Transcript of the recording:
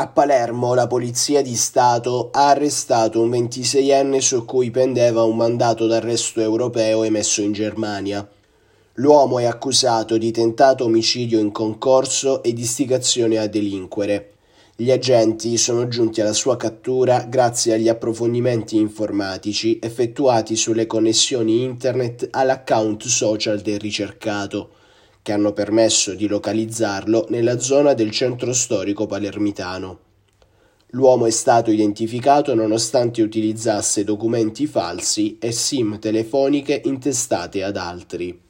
A Palermo la Polizia di Stato ha arrestato un 26enne su cui pendeva un mandato d'arresto europeo emesso in Germania. L'uomo è accusato di tentato omicidio in concorso e di istigazione a delinquere. Gli agenti sono giunti alla sua cattura grazie agli approfondimenti informatici effettuati sulle connessioni internet all'account social del ricercato che hanno permesso di localizzarlo nella zona del centro storico palermitano. L'uomo è stato identificato nonostante utilizzasse documenti falsi e SIM telefoniche intestate ad altri.